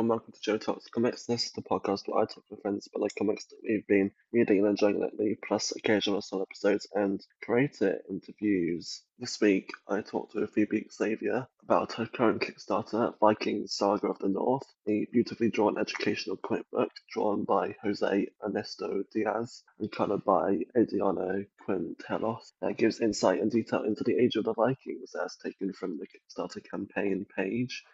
and welcome to Joe Talks Comics. This is the podcast where I talk to friends about the comics that we've been reading and enjoying lately, plus occasional solo episodes and creator interviews. This week, I talked to Phoebe Xavier about her current Kickstarter, Viking Saga of the North, a beautifully drawn educational comic book drawn by Jose Ernesto Diaz and colored by Adriana Quinteros that gives insight and detail into the age of the Vikings as taken from the Kickstarter campaign page.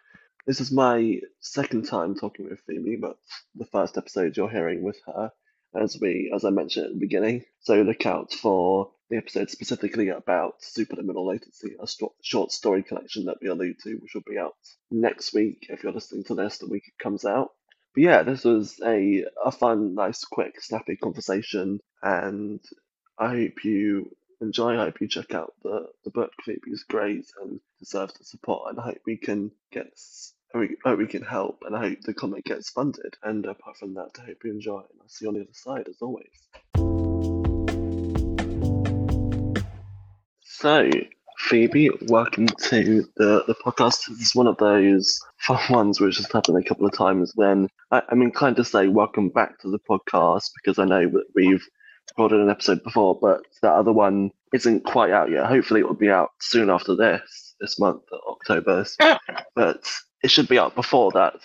This is my second time talking with Phoebe, but the first episode you're hearing with her, as we, as I mentioned at the beginning. So look out for the episode specifically about Superliminal Latency, a st- short story collection that we allude to, which will be out next week. If you're listening to this, the week it comes out. But yeah, this was a a fun, nice, quick, snappy conversation, and I hope you enjoy. I hope you check out the, the book. Phoebe's great and deserves the support, and I hope we can get I hope, hope we can help, and I hope the comic gets funded. And apart from that, I hope you enjoy. And I'll see you on the other side, as always. So, Phoebe, welcome to the, the podcast. This is one of those fun ones which has happened a couple of times when I, I'm inclined to say welcome back to the podcast because I know that we've recorded an episode before, but that other one isn't quite out yet. Hopefully, it will be out soon after this, this month, October. but it should be out before that.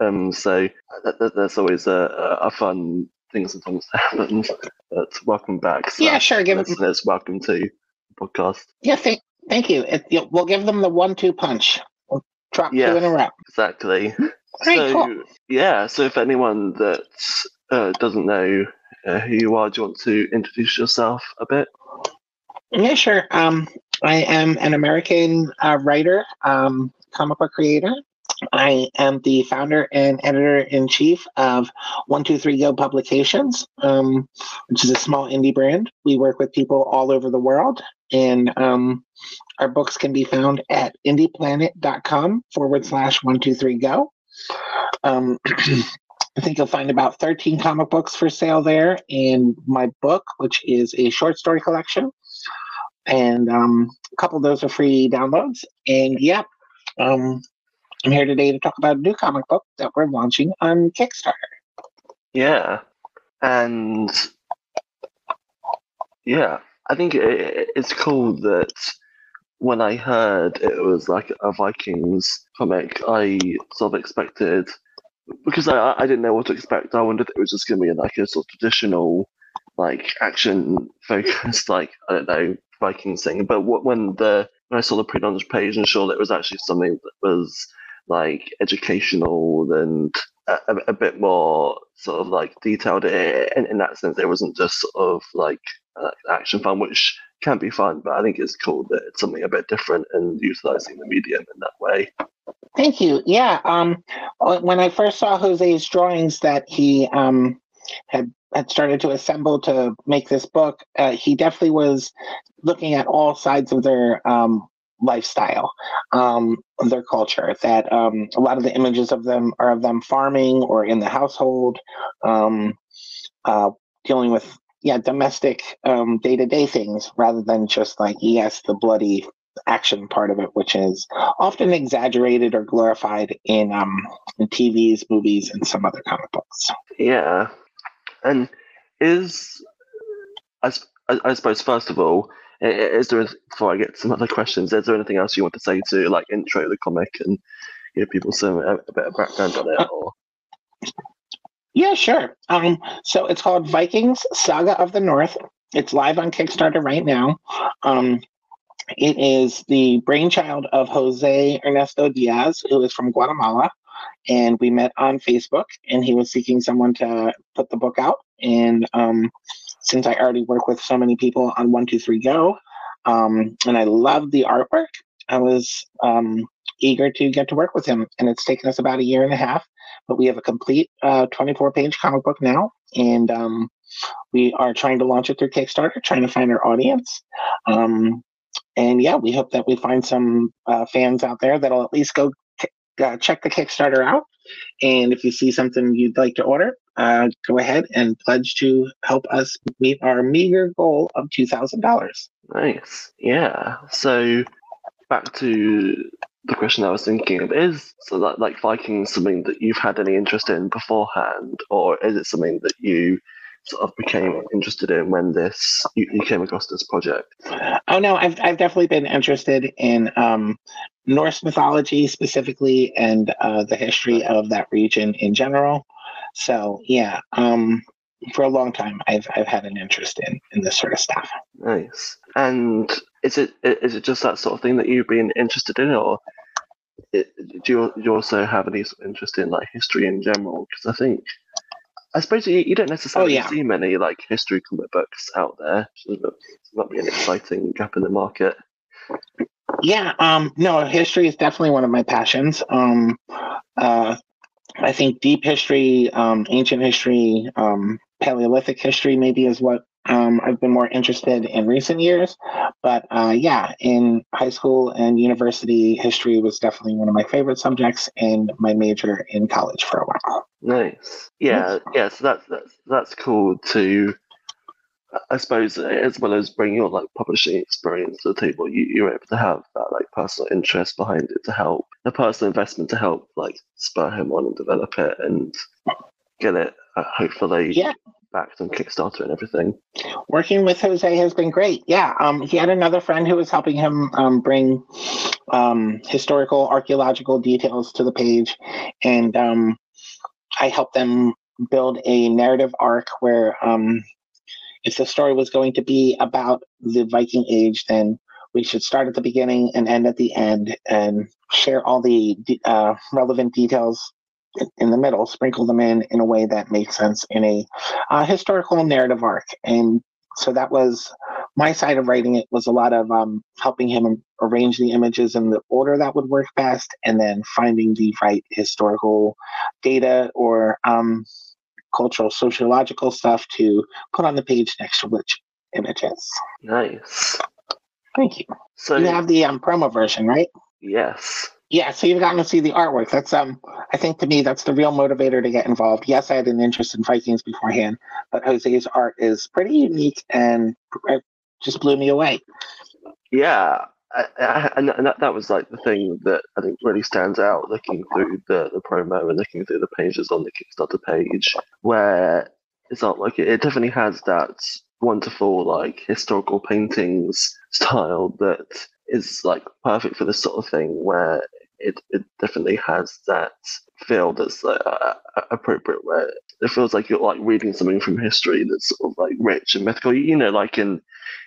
Um, so th- th- there's always a, a fun thing sometimes happens. But welcome back. Yeah, sure. Give listeners, welcome to the podcast. Yeah, thank, thank you. It, We'll give them the one-two punch. We'll drop Yeah. two in a row. Exactly. Great, so cool. yeah, so if anyone that uh, doesn't know uh, who you are, do you want to introduce yourself a bit? Yeah, sure. Um, I am an American uh, writer, um, comic book creator. I am the founder and editor in chief of One Two Three Go Publications, um, which is a small indie brand. We work with people all over the world, and um, our books can be found at indyplanet.com forward slash one two three go. Um, I think you'll find about 13 comic books for sale there, and my book, which is a short story collection and um, a couple of those are free downloads. And yeah, um, I'm here today to talk about a new comic book that we're launching on Kickstarter. Yeah, and yeah, I think it, it's cool that when I heard it was like a Vikings comic, I sort of expected because I I didn't know what to expect. I wondered if it was just going to be like a sort of traditional like action focused like I don't know Vikings thing. But when the when I saw the pre-launch page and saw that it was actually something that was like educational and a, a, bit more sort of like detailed in, in that sense. It wasn't just sort of like uh, action fun, which can be fun, but I think it's cool that it's something a bit different and utilizing the medium in that way. Thank you. Yeah. Um, when I first saw Jose's drawings that he um, had had started to assemble to make this book, uh, he definitely was looking at all sides of their um, lifestyle, um, their culture. That um, a lot of the images of them are of them farming or in the household, um, uh, dealing with yeah domestic day to day things rather than just like yes the bloody action part of it, which is often exaggerated or glorified in um in TVs, movies, and some other comic books. Yeah, and is i suppose first of all, i- i- is there before I get some other questions, is there anything else you want to say to like intro the comic and give people some a, a bit of background on it? Or Yeah, sure. Um, so it's called Vikings Saga of the North. It's live on Kickstarter right now. Um, it is the brainchild of Jose Ernesto Diaz, who is from Guatemala. And we met on Facebook, and he was seeking someone to put the book out. And um, since I already work with so many people on One Two Three Go, um, and I love the artwork, I was um, eager to get to work with him. And it's taken us about a year and a half but we have a complete uh, 24 page comic book now and um, we are trying to launch it through kickstarter trying to find our audience um, and yeah we hope that we find some uh, fans out there that'll at least go uh, check the kickstarter out and if you see something you'd like to order uh, go ahead and pledge to help us meet our meager goal of $2000 nice, yeah. So back to the question I was thinking of is so that like Vikings something that you've had any interest in beforehand, or is it something that you sort of became interested in when this you, you came across this project? Oh no, I've I've definitely been interested in um, Norse mythology specifically and uh, the history of that region in general. So yeah, um, for a long time, I've I've had an interest in in this sort of stuff. Nice. And is it is it just that sort of thing that you've been interested in, or do you, do you also have any interest in like history in general? Because I think I suppose you, you don't necessarily Oh, yeah. see many like history comic books out there. It's not be an exciting gap in the market. Yeah, um, no, history is definitely one of my passions. Um, uh, I think deep history, um, ancient history, um, Paleolithic history, maybe is what um, I've been more interested in recent years. But uh, yeah, in high school and university, history was definitely one of my favorite subjects and my major in college for a while. Nice. Yeah, yeah. So that's that's that's cool to. I suppose as well as bringing your like publishing experience to the table, you, you're able to have that like personal interest behind it to help the personal investment to help like spur him on and develop it and get it uh, hopefully Yeah. backed on Kickstarter and everything. working with Jose has been great. Yeah, um, he had another friend who was helping him um, bring um, historical, archaeological details to the page, and um, I helped them build a narrative arc where, um, if the story was going to be about the Viking Age, then we should start at the beginning and end at the end, and share all the uh, relevant details in- the middle, sprinkle them in in a way that makes sense in a uh, historical narrative arc. And so that was my side of writing it was a lot of um, helping him arrange the images in the order that would work best and then finding the right historical data or um, cultural sociological stuff to put on the page next to which images Nice. thank you. So you have the um, promo version right? Yes, yeah so you've gotten to see the artwork. That's um i think to me that's the real motivator to get involved. Yes i had an interest in vikings beforehand but jose's art is pretty unique and it just blew me away. Yeah, I, I, and that, that was like the thing that I think really stands out looking through the, the promo and looking through the pages on the Kickstarter page, where it's not like it, it definitely has that wonderful like historical paintings style that is like perfect for this sort of thing where it, it definitely has that feel that's uh, appropriate where it feels like you're like reading something from history that's sort of like rich and mythical. You know like in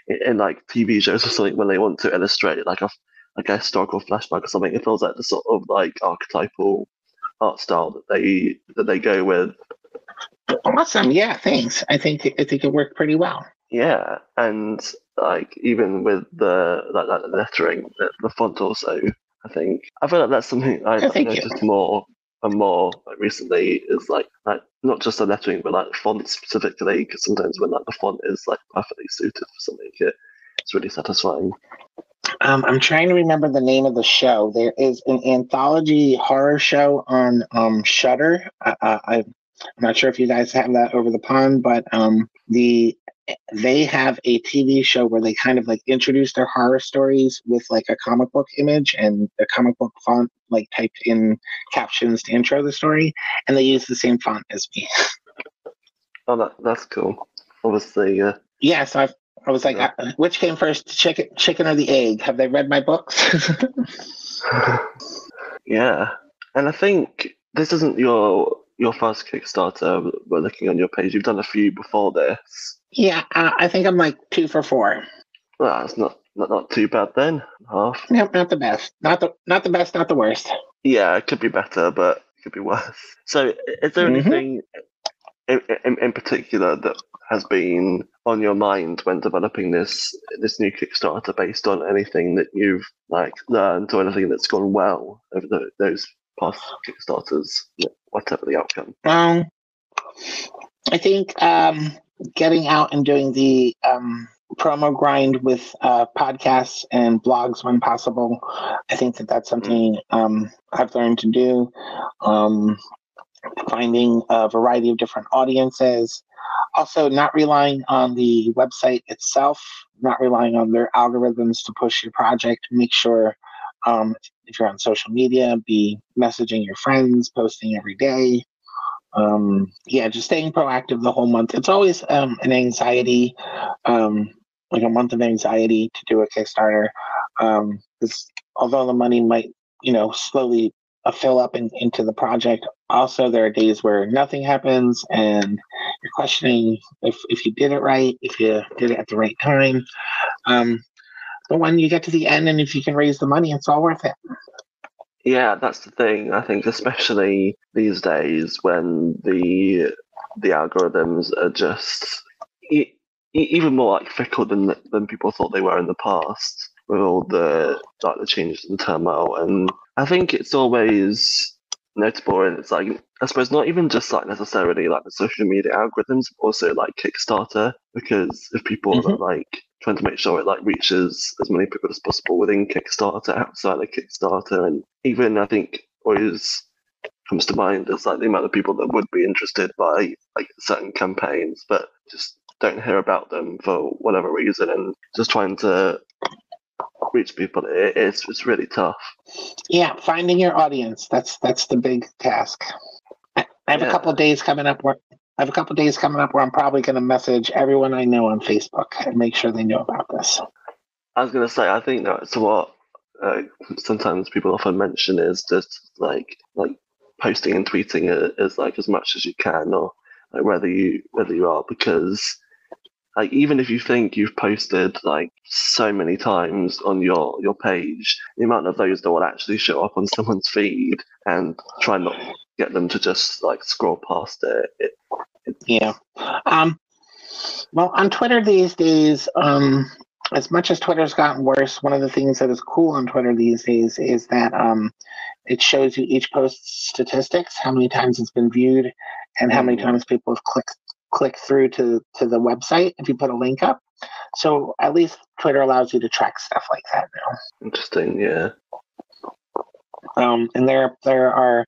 in, in like TV shows or something when they want to illustrate like a like a historical flashback or something. It feels like the sort of like archetypal art style that they that they go with. Awesome. Yeah, thanks. I think I think it worked pretty well. Yeah, and like even with the like, like the lettering, the, the font also. I think I feel like that's something I Oh, you. noticed more and more like, recently is like like not just the lettering but like font specifically because sometimes when like the font is like perfectly suited for something it, it's really satisfying. Um, I'm trying to remember the name of the show. There is an anthology horror show on um, Shudder. I, I'm not sure if you guys have that over the pond, but um, the they have a TV show where they kind of like introduce their horror stories with like a comic book image and a comic book font like typed in captions to intro the story, and they use the same font as me. Oh, that that's cool. Obviously, uh, Yeah, so I, I was like, Yeah. uh, which came first, chicken, chicken or the egg? Have they read my books? yeah, and I think this isn't your your first Kickstarter. We're looking on your page. You've done a few before this. Yeah, uh, I think I'm like two for four. Well, that's not, not not too bad then. Half. Nope, not the best. Not the not the best, not the worst. Yeah, it could be better, but it could be worse. So, is there Mhm. anything in, in, in particular that has been on your mind when developing this this new Kickstarter, based on anything that you've like learned or anything that's gone well over the, those past Kickstarters, whatever the outcome? Um, I think um, getting out and doing the um, promo grind with uh, podcasts and blogs when possible. I think that that's something um, I've learned to do. Um, finding a variety of different audiences. Also, not relying on the website itself, not relying on their algorithms to push your project. Make sure um, if you're on social media, be messaging your friends, posting every day. Um, yeah, just staying proactive the whole month. It's always um, an anxiety, um, like a month of anxiety to do a Kickstarter. Because although the money might, you know, slowly uh, fill up in, into the project, also there are days where nothing happens and you're questioning if, if you did it right, if you did it at the right time. Um, but when you get to the end and if you can raise the money, it's all worth it. Yeah, that's the thing. I think especially these days when the the algorithms are just e- even more like fickle than than people thought they were in the past with all the like the changes and turmoil. And I think it's always notable and it's like I suppose not even just like necessarily like the social media algorithms, but also like Kickstarter because if people mm-hmm. are like trying to make sure it like reaches as many people as possible within Kickstarter, outside of Kickstarter, and even I think always comes to mind is like the amount of people that would be interested by like certain campaigns, but just don't hear about them for whatever reason, and just trying to reach people it, it's it's really tough. Yeah, finding your audience that's that's the big task. I have yeah. a couple days coming up where I have a couple days coming up where I'm probably going to message everyone I know on Facebook and make sure they know about this. I was going to say, I think that's what uh, sometimes people often mention is just like like posting and tweeting as like as much as you can, or like whether you whether you are because like even if you think you've posted like so many times on your your page the amount of those that will actually show up on someone's feed and try not get them to just like scroll past it, it, it yeah um well on twitter these days um as much as twitter's gotten worse one of the things that is cool on twitter these days is that um it shows you each post statistics how many times it's been viewed and how many mm. times people have clicked click through to to the website if you put a link up. So at least Twitter allows you to track stuff like that now. Interesting, yeah. Um, and there there are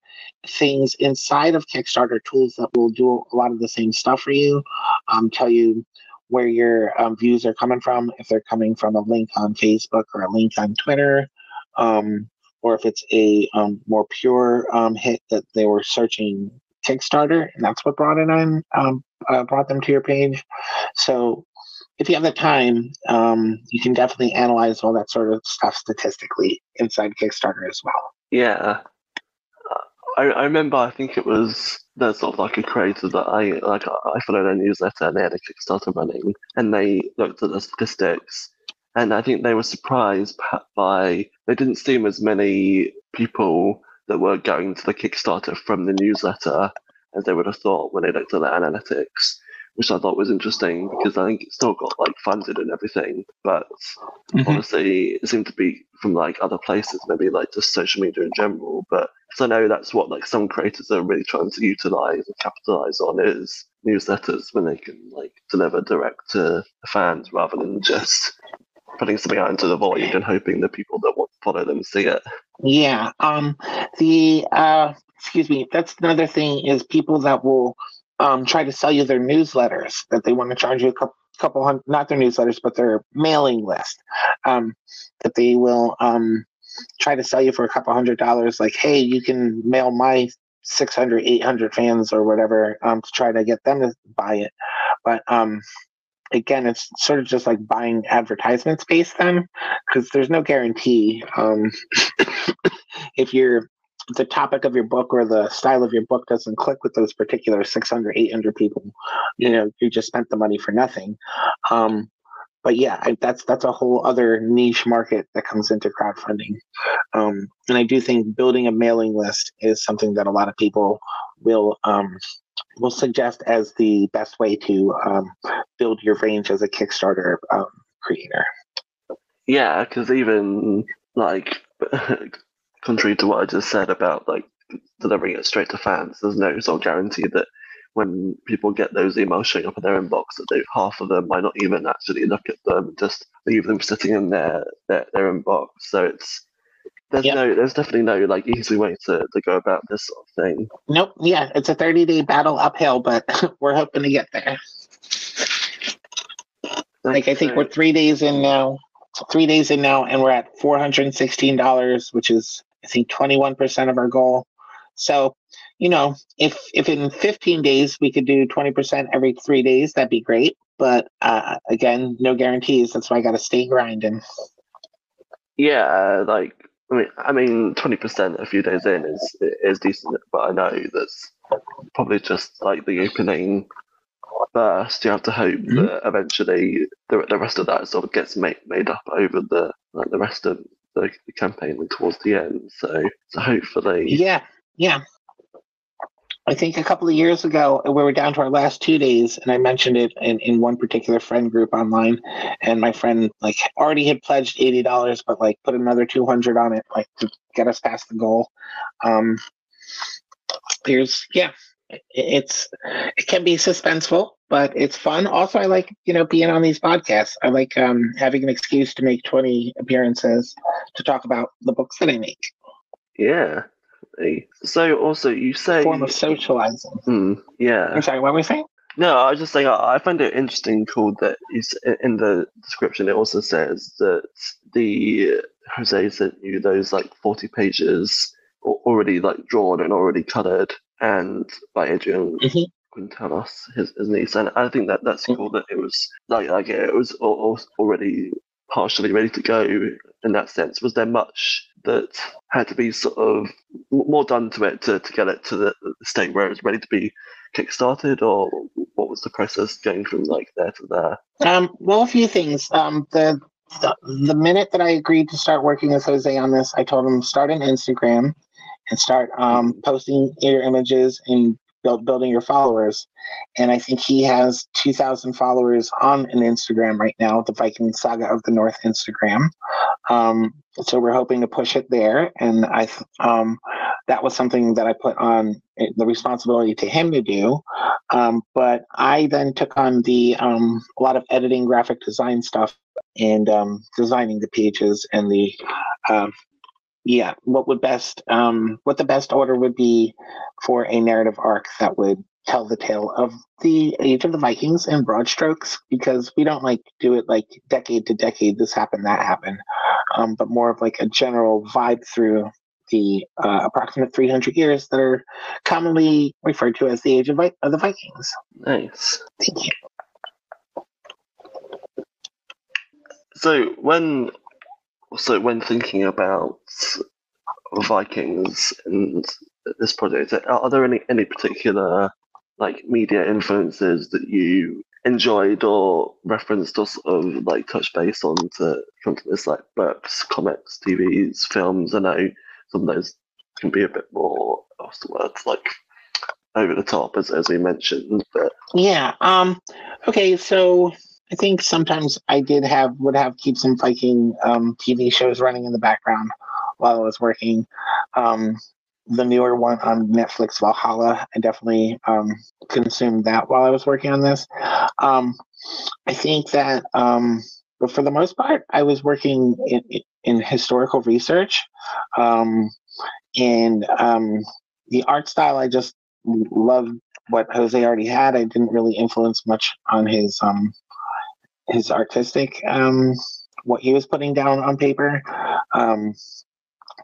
things inside of Kickstarter tools that will do a lot of the same stuff for you. Um, tell you where your um, views are coming from, if they're coming from a link on Facebook or a link on Twitter, um, or if it's a um, more pure um, hit that they were searching Kickstarter, and that's what brought it on, uh, brought them to your page. So if you have the time, um, you can definitely analyze all that sort of stuff statistically inside Kickstarter as well. Yeah, I, I remember. I think it was there's sort of like a creator that I like. I followed their newsletter, and they had a Kickstarter running, and they looked at the statistics, and I think they were surprised by they didn't seem as many people that were going to the Kickstarter from the newsletter as they would have thought when they looked at the analytics, which I thought was interesting because I think it still got like funded and everything, but mm-hmm. obviously it seemed to be from like other places, maybe like just social media in general. But because I know that's what like some creators are really trying to utilize and capitalize on is newsletters when they can like deliver direct to the fans rather than just putting something out into the void and hoping the people that want to follow them see it. Yeah. Um. The uh. Excuse me. That's another thing is people that will um try to sell you their newsletters that they want to charge you a couple couple hundred not their newsletters but their mailing list um that they will um try to sell you for a couple hundred dollars like hey you can mail my 600 800 fans or whatever um to try to get them to buy it. But um again, it's sort of just like buying advertisement space then, because there's no guarantee um, if you're the topic of your book or the style of your book doesn't click with those particular 600 800 people. You know you just spent the money for nothing. Um, but yeah I, that's that's a whole other niche market that comes into crowdfunding. Um, and i do think building a mailing list is something that a lot of people will um, will suggest as the best way to um, build your range as a Kickstarter um, creator. Yeah, because even like contrary to what I just said about like delivering it straight to fans, there's no sort of guarantee that when people get those emails showing up in their inbox, that they, half of them might not even actually look at them, just leave them sitting in their their, their inbox. So it's there's yep. no there's definitely no like easy way to, to go about this sort of thing nope yeah it's a 30 day battle uphill but we're hoping to get there like i think we're three days in now three days in now and we're at $416 which is I think 21% of our goal. So, you know, if if in 15 days we could do 20% every three days, that'd be great. But uh, again, no guarantees. That's why I got to stay grinding. Yeah, like I mean, I mean, twenty percent a few days in is is decent, but I know that's probably just like the opening burst. You have to hope mm-hmm. that eventually the the rest of that sort of gets made made up over the like the rest of the, campaign towards the end. So so hopefully, yeah, yeah. I think a couple of years ago, we were down to our last two days, and I mentioned it in, in one particular friend group online. And my friend like already had pledged eighty dollars, but like put another two hundred on it, like to get us past the goal. Um, there's yeah, it's it can be suspenseful, but it's fun. Also, I like you know being on these podcasts. I like um, having an excuse to make twenty appearances to talk about the books that I make. Yeah, so also you say form of socializing. Mm, yeah. I'm sorry. What were we saying? No, I was just saying I, find it interesting. Cool that in the description it also says that the Jose sent you those like forty pages already like drawn and already coloured, and by Adrian mm-hmm. can his, his niece, and I think that that's mm-hmm. cool that it was like like it was already partially ready to go in that sense. Was there much that had to be sort of more done to it to, to get it to the, the state where it was ready to be kickstarted, or what was the process going from like there to there? Um, well, a few things. Um, the the minute that I agreed to start working with Jose on this, I told him start an Instagram and start um, posting your images and build, building your followers. And I think he has 2,000 followers on an Instagram right now, the Viking Saga of the North Instagram. Um, so we're hoping to push it there. And I, um, that was something that I put on the responsibility to him to do. Um, but I then took on the um, a lot of editing, graphic design stuff, and um, designing the pages and the uh, yeah, what would best, um, what the best order would be for a narrative arc that would tell the tale of the age of the Vikings in broad strokes, because we don't like do it like decade to decade, this happened, that happened, um, but more of like a general vibe through the uh, approximate 300 years that are commonly referred to as the age of, Vi- of the Vikings. Nice. Thank you. So when so when thinking about Vikings and this project, are there any any particular like media influences that you enjoyed or referenced or sort of like touch base on to come this like books, comics, TVs, films? I know some of those can be a bit more what's the word like over the top as as we mentioned, but yeah. Um okay, so I think sometimes I did have would have keep some Viking um, TV shows running in the background while I was working. Um, the newer one on Netflix, Valhalla, I definitely um, consumed that while I was working on this. Um, I think that, um, but for the most part, I was working in, in historical research, um, and the art style I just loved what Jose already had. I didn't really influence much on his um, his artistic um, what he was putting down on paper. Um,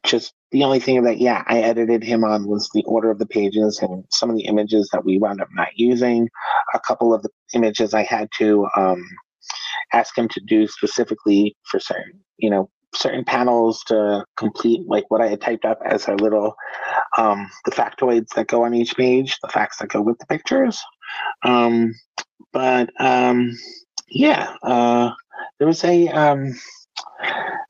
just the only thing that yeah I edited him on was the order of the pages and some of the images that we wound up not using. A couple of the images I had to um, ask him to do specifically for certain you know certain panels to complete like what I had typed up as our little um, the factoids that go on each page, the facts that go with the pictures. Um, but um, yeah, uh, there was a um,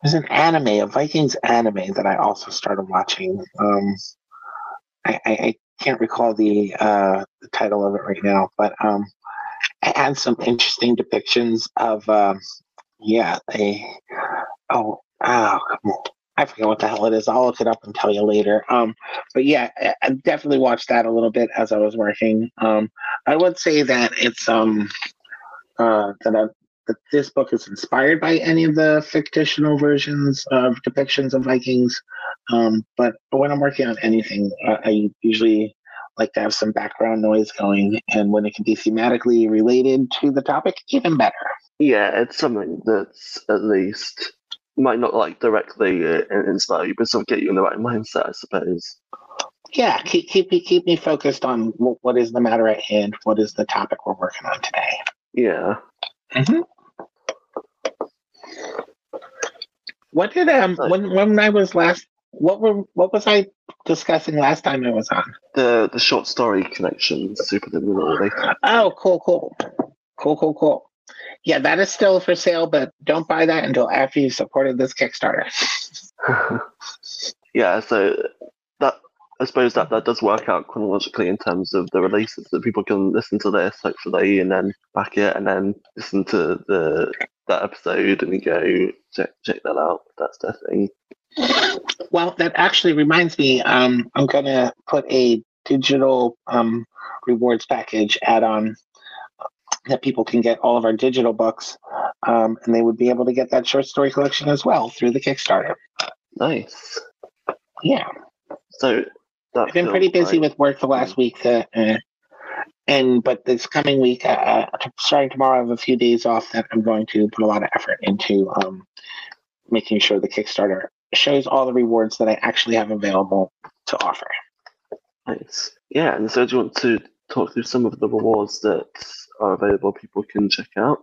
there's an anime, a Vikings anime that I also started watching. Um, I, I, I can't recall the uh, the title of it right now, but um, it had some interesting depictions of uh, yeah, a oh oh I forget what the hell it is. I'll look it up and tell you later. Um, but yeah, I, I definitely watched that a little bit as I was working. Um, I would say that it's um uh, that, I, that this book is inspired by any of the fictional versions of depictions of Vikings. Um, but when I'm working on anything, uh, I usually like to have some background noise going, and when it can be thematically related to the topic, even better. Yeah, it's something that's at least might not like directly uh, inspire you, but sort of get you in the right mindset, I suppose. Yeah, keep keep me keep me focused on what is the matter at hand. What is the topic we're working on today? Yeah. Mm-hmm. What did um when when I was last what were what was I discussing last time I was on? The the short story connection, superliminal. Oh, cool, cool, cool, cool, cool. Yeah, that is still for sale, but don't buy that until after you've supported this Kickstarter. yeah, so that I suppose that that does work out chronologically in terms of the releases that people can listen to this hopefully and then back it and then listen to the that episode and go check check that out. That's the thing. Well, that actually reminds me. Um, I'm gonna put a digital um, rewards package add-on that people can get all of our digital books, um, and they would be able to get that short story collection as well through the Kickstarter. Nice. Yeah. So I've been pretty busy with work the last week, uh, uh, and but this coming week, uh, uh, starting tomorrow, I have a few days off that I'm going to put a lot of effort into um, making sure the Kickstarter shows all the rewards that I actually have available to offer. Nice. Yeah, and so do you want to talk through some of the rewards that are available people can check out?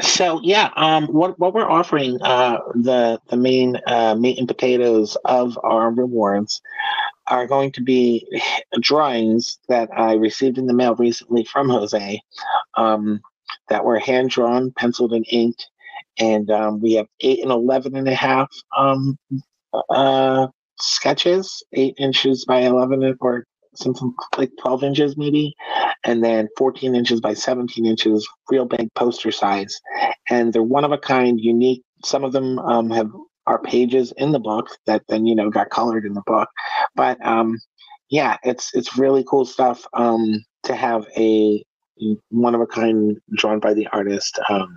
So yeah, um, what what we're offering uh, the the main uh, meat and potatoes of our rewards are going to be drawings that I received in the mail recently from Jose um, that were hand drawn, penciled, and inked, and um, we have eight and eleven and a half um, uh, sketches, eight inches by eleven or something like 12 inches maybe and then 14 inches by 17 inches real big poster size. And they're one of a kind unique some of them um, have our pages in the book that then you know got colored in the book. But um, yeah it's it's really cool stuff um, to have a one of a kind drawn by the artist um,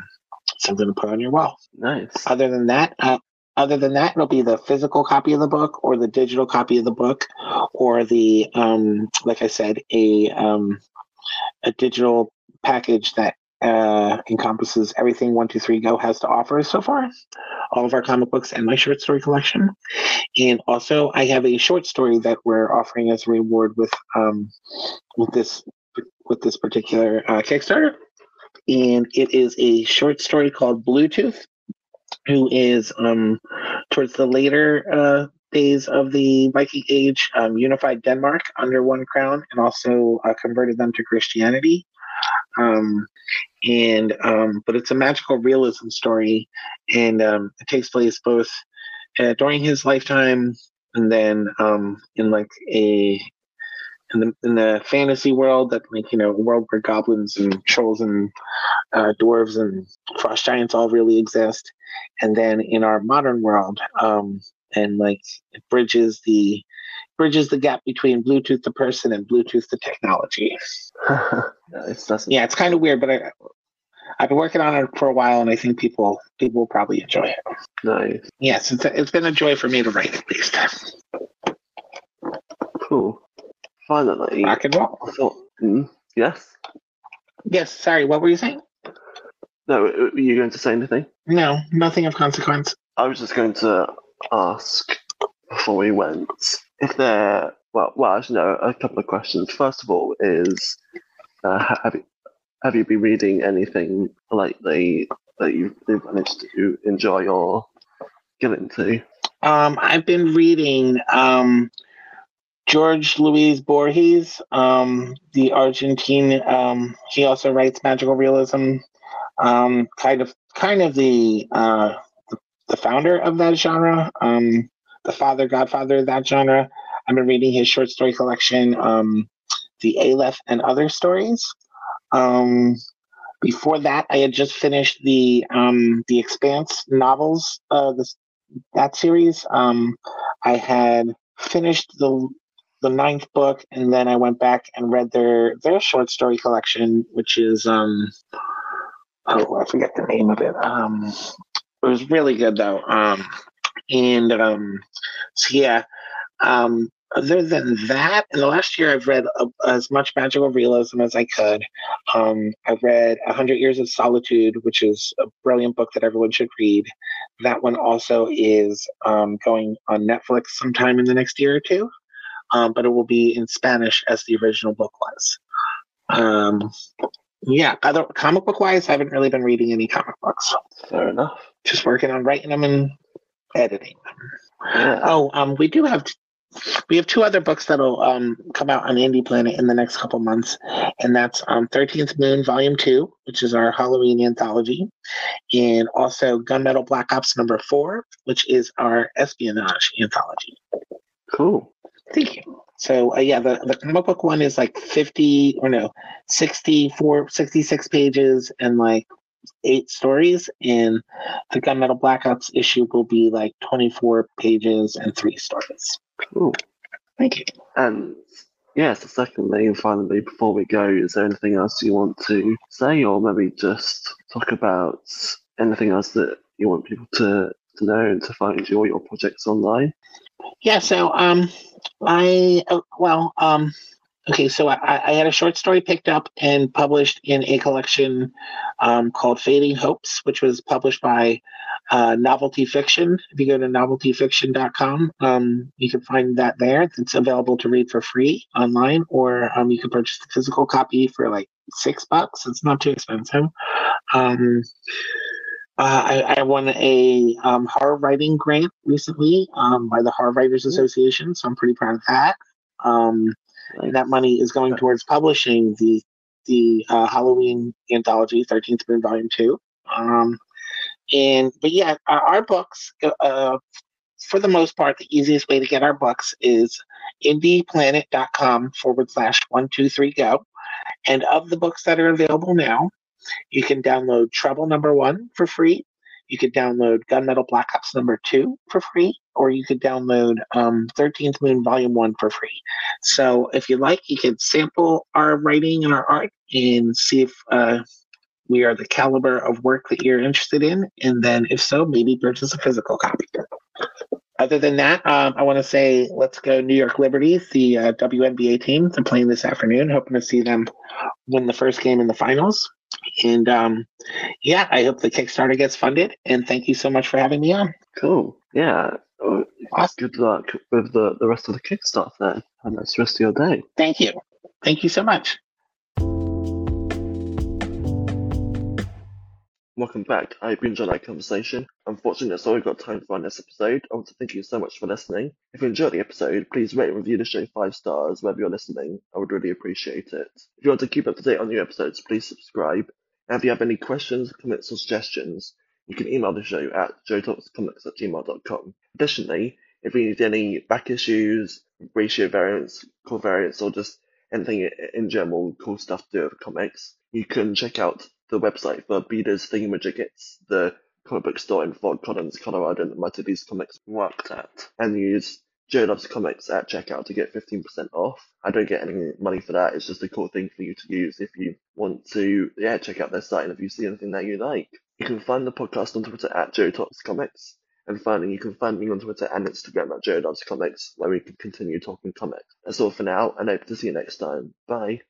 something to put on your wall. Nice. Other than that uh, other than that, it'll be the physical copy of the book or the digital copy of the book or the, um, like I said, a, um, a digital package that uh, encompasses everything 123 Go has to offer so far, all of our comic books and my short story collection. And also, I have a short story that we're offering as a reward with um, with this with this particular uh, Kickstarter, and it is a short story called Bluetooth who is um, towards the later uh, days of the Viking Age, um, unified Denmark under one crown, and also uh, converted them to Christianity. Um, and um, but it's a magical realism story, and um, it takes place both uh, during his lifetime and then um, in like a in the in the fantasy world that like you know world where goblins and trolls and uh, dwarves and frost giants all really exist. And then in our modern world um, and like it bridges the bridges the gap between bluetooth the person and bluetooth the technology it's, yeah it's kind of weird but i I've been working on it for a while, and I think people people will probably enjoy it. Nice. Yes, it's, it's been a joy for me to write at least. Cool. Finally, rock and roll. I thought, mm, yes. Yes. Sorry. What were you saying? No, were you going to say anything? No, nothing of consequence. I was just going to ask before we went if there. Well, well, actually, no. A couple of questions. First of all, is uh, have you have you been reading anything lately that you've managed to enjoy or get into? Um, I've been reading um, George Luis Borges, um, the Argentine. Um, he also writes magical realism um, kind of kind of the uh, the founder of that genre, um, the father godfather of that genre. I've been reading his short story collection, um, the Aleph and other stories. Um, before that, I had just finished the um, the Expanse novels, uh, that series. Um, I had finished the the ninth book, and then I went back and read their their short story collection, which is um, oh, I forget the name of it. Um, it was really good though. Um, and um, so yeah, um, other than that, in the last year, I've read uh, as much magical realism as I could. Um, I've read A Hundred Years of Solitude, which is a brilliant book that everyone should read. That one also is um, going on Netflix sometime in the next year or two, um, but it will be in Spanish as the original book was. Um, yeah, other comic book wise, I haven't really been reading any comic books. Fair enough. Just working on writing them and editing Oh, um, we do have we have two other books that'll um come out on Indy Planet in the next couple months, and that's um Thirteenth Moon Volume Two, which is our Halloween anthology, and also Gunmetal Black Ops Number Four, which is our espionage anthology. Cool. Thank you. So uh, yeah, the, the comic book one is like 50 or no, 64, 66 pages and like eight stories. And the Gunmetal Black Ops issue will be like 24 pages and three stories. Cool. Thank you. And yeah, so secondly and finally, before we go, is there anything else you want to say, or maybe just talk about anything else that you want people to, to know and to find you or your projects online? Yeah, so um, I uh, well um, okay, so I, I had a short story picked up and published in a collection um, called Fading Hopes, which was published by uh, Novelty Fiction. If you go to noveltyfiction.com, um, you can find that there. It's available to read for free online, or um, you can purchase the physical copy for like six bucks. It's not too expensive. Um, uh, I, I, won a um, horror writing grant recently um, by the Horror Writers Association, so I'm pretty proud of that. Um, that money is going towards publishing the the uh, Halloween anthology, Thirteenth Moon Volume Two. Um, and but yeah, our, our books, uh, for the most part, the easiest way to get our books is indyplanet.com forward slash one two three go. And of the books that are available now, you can download Trouble Number One for free. You could download Gunmetal Black Ops Number Two for free, or you could download um, 13th Moon Volume One for free. So if you like, you can sample our writing and our art and see if uh, we are the caliber of work that you're interested in, and then if so, maybe purchase a physical copy. Other than that, um, I want to say let's go New York Liberties, the uh, WNBA team. They're playing this afternoon. Hoping to see them win the first game in the finals. And um, yeah, I hope the Kickstarter gets funded. And thank you so much for having me on. Cool. Yeah. Awesome. Good luck with the, the rest of the Kickstarter. And that's the rest of your day. Thank you. Thank you so much. Welcome back. I hope you enjoyed that conversation. Unfortunately, that's all we've got time for on this episode. I want to thank you so much for listening. If you enjoyed the episode, please rate and review the show five stars wherever you're listening. I would really appreciate it. If you want to keep up to date on new episodes, please subscribe. And if you have any questions, comments, or suggestions, you can email the show at joetalkscomics at gmail.com. Additionally, if you need any back issues, ratio variants, covariants, or just anything in general, cool stuff to do with comics, you can check out the website for Beaters Thingamajig. It's the comic book store in Fort Collins, Colorado that my these comics worked at. And use Joe Loves Comics at checkout to get 15% off. I don't get any money for that. It's just a cool thing for you to use if you want to, yeah, check out their site and if you see anything that you like. You can find the podcast on Twitter at Joe Talks Comics. And finally, you can find me on Twitter and Instagram at Joe Loves Comics, where we can continue talking comics. That's all for now, and I hope to see you next time. Bye.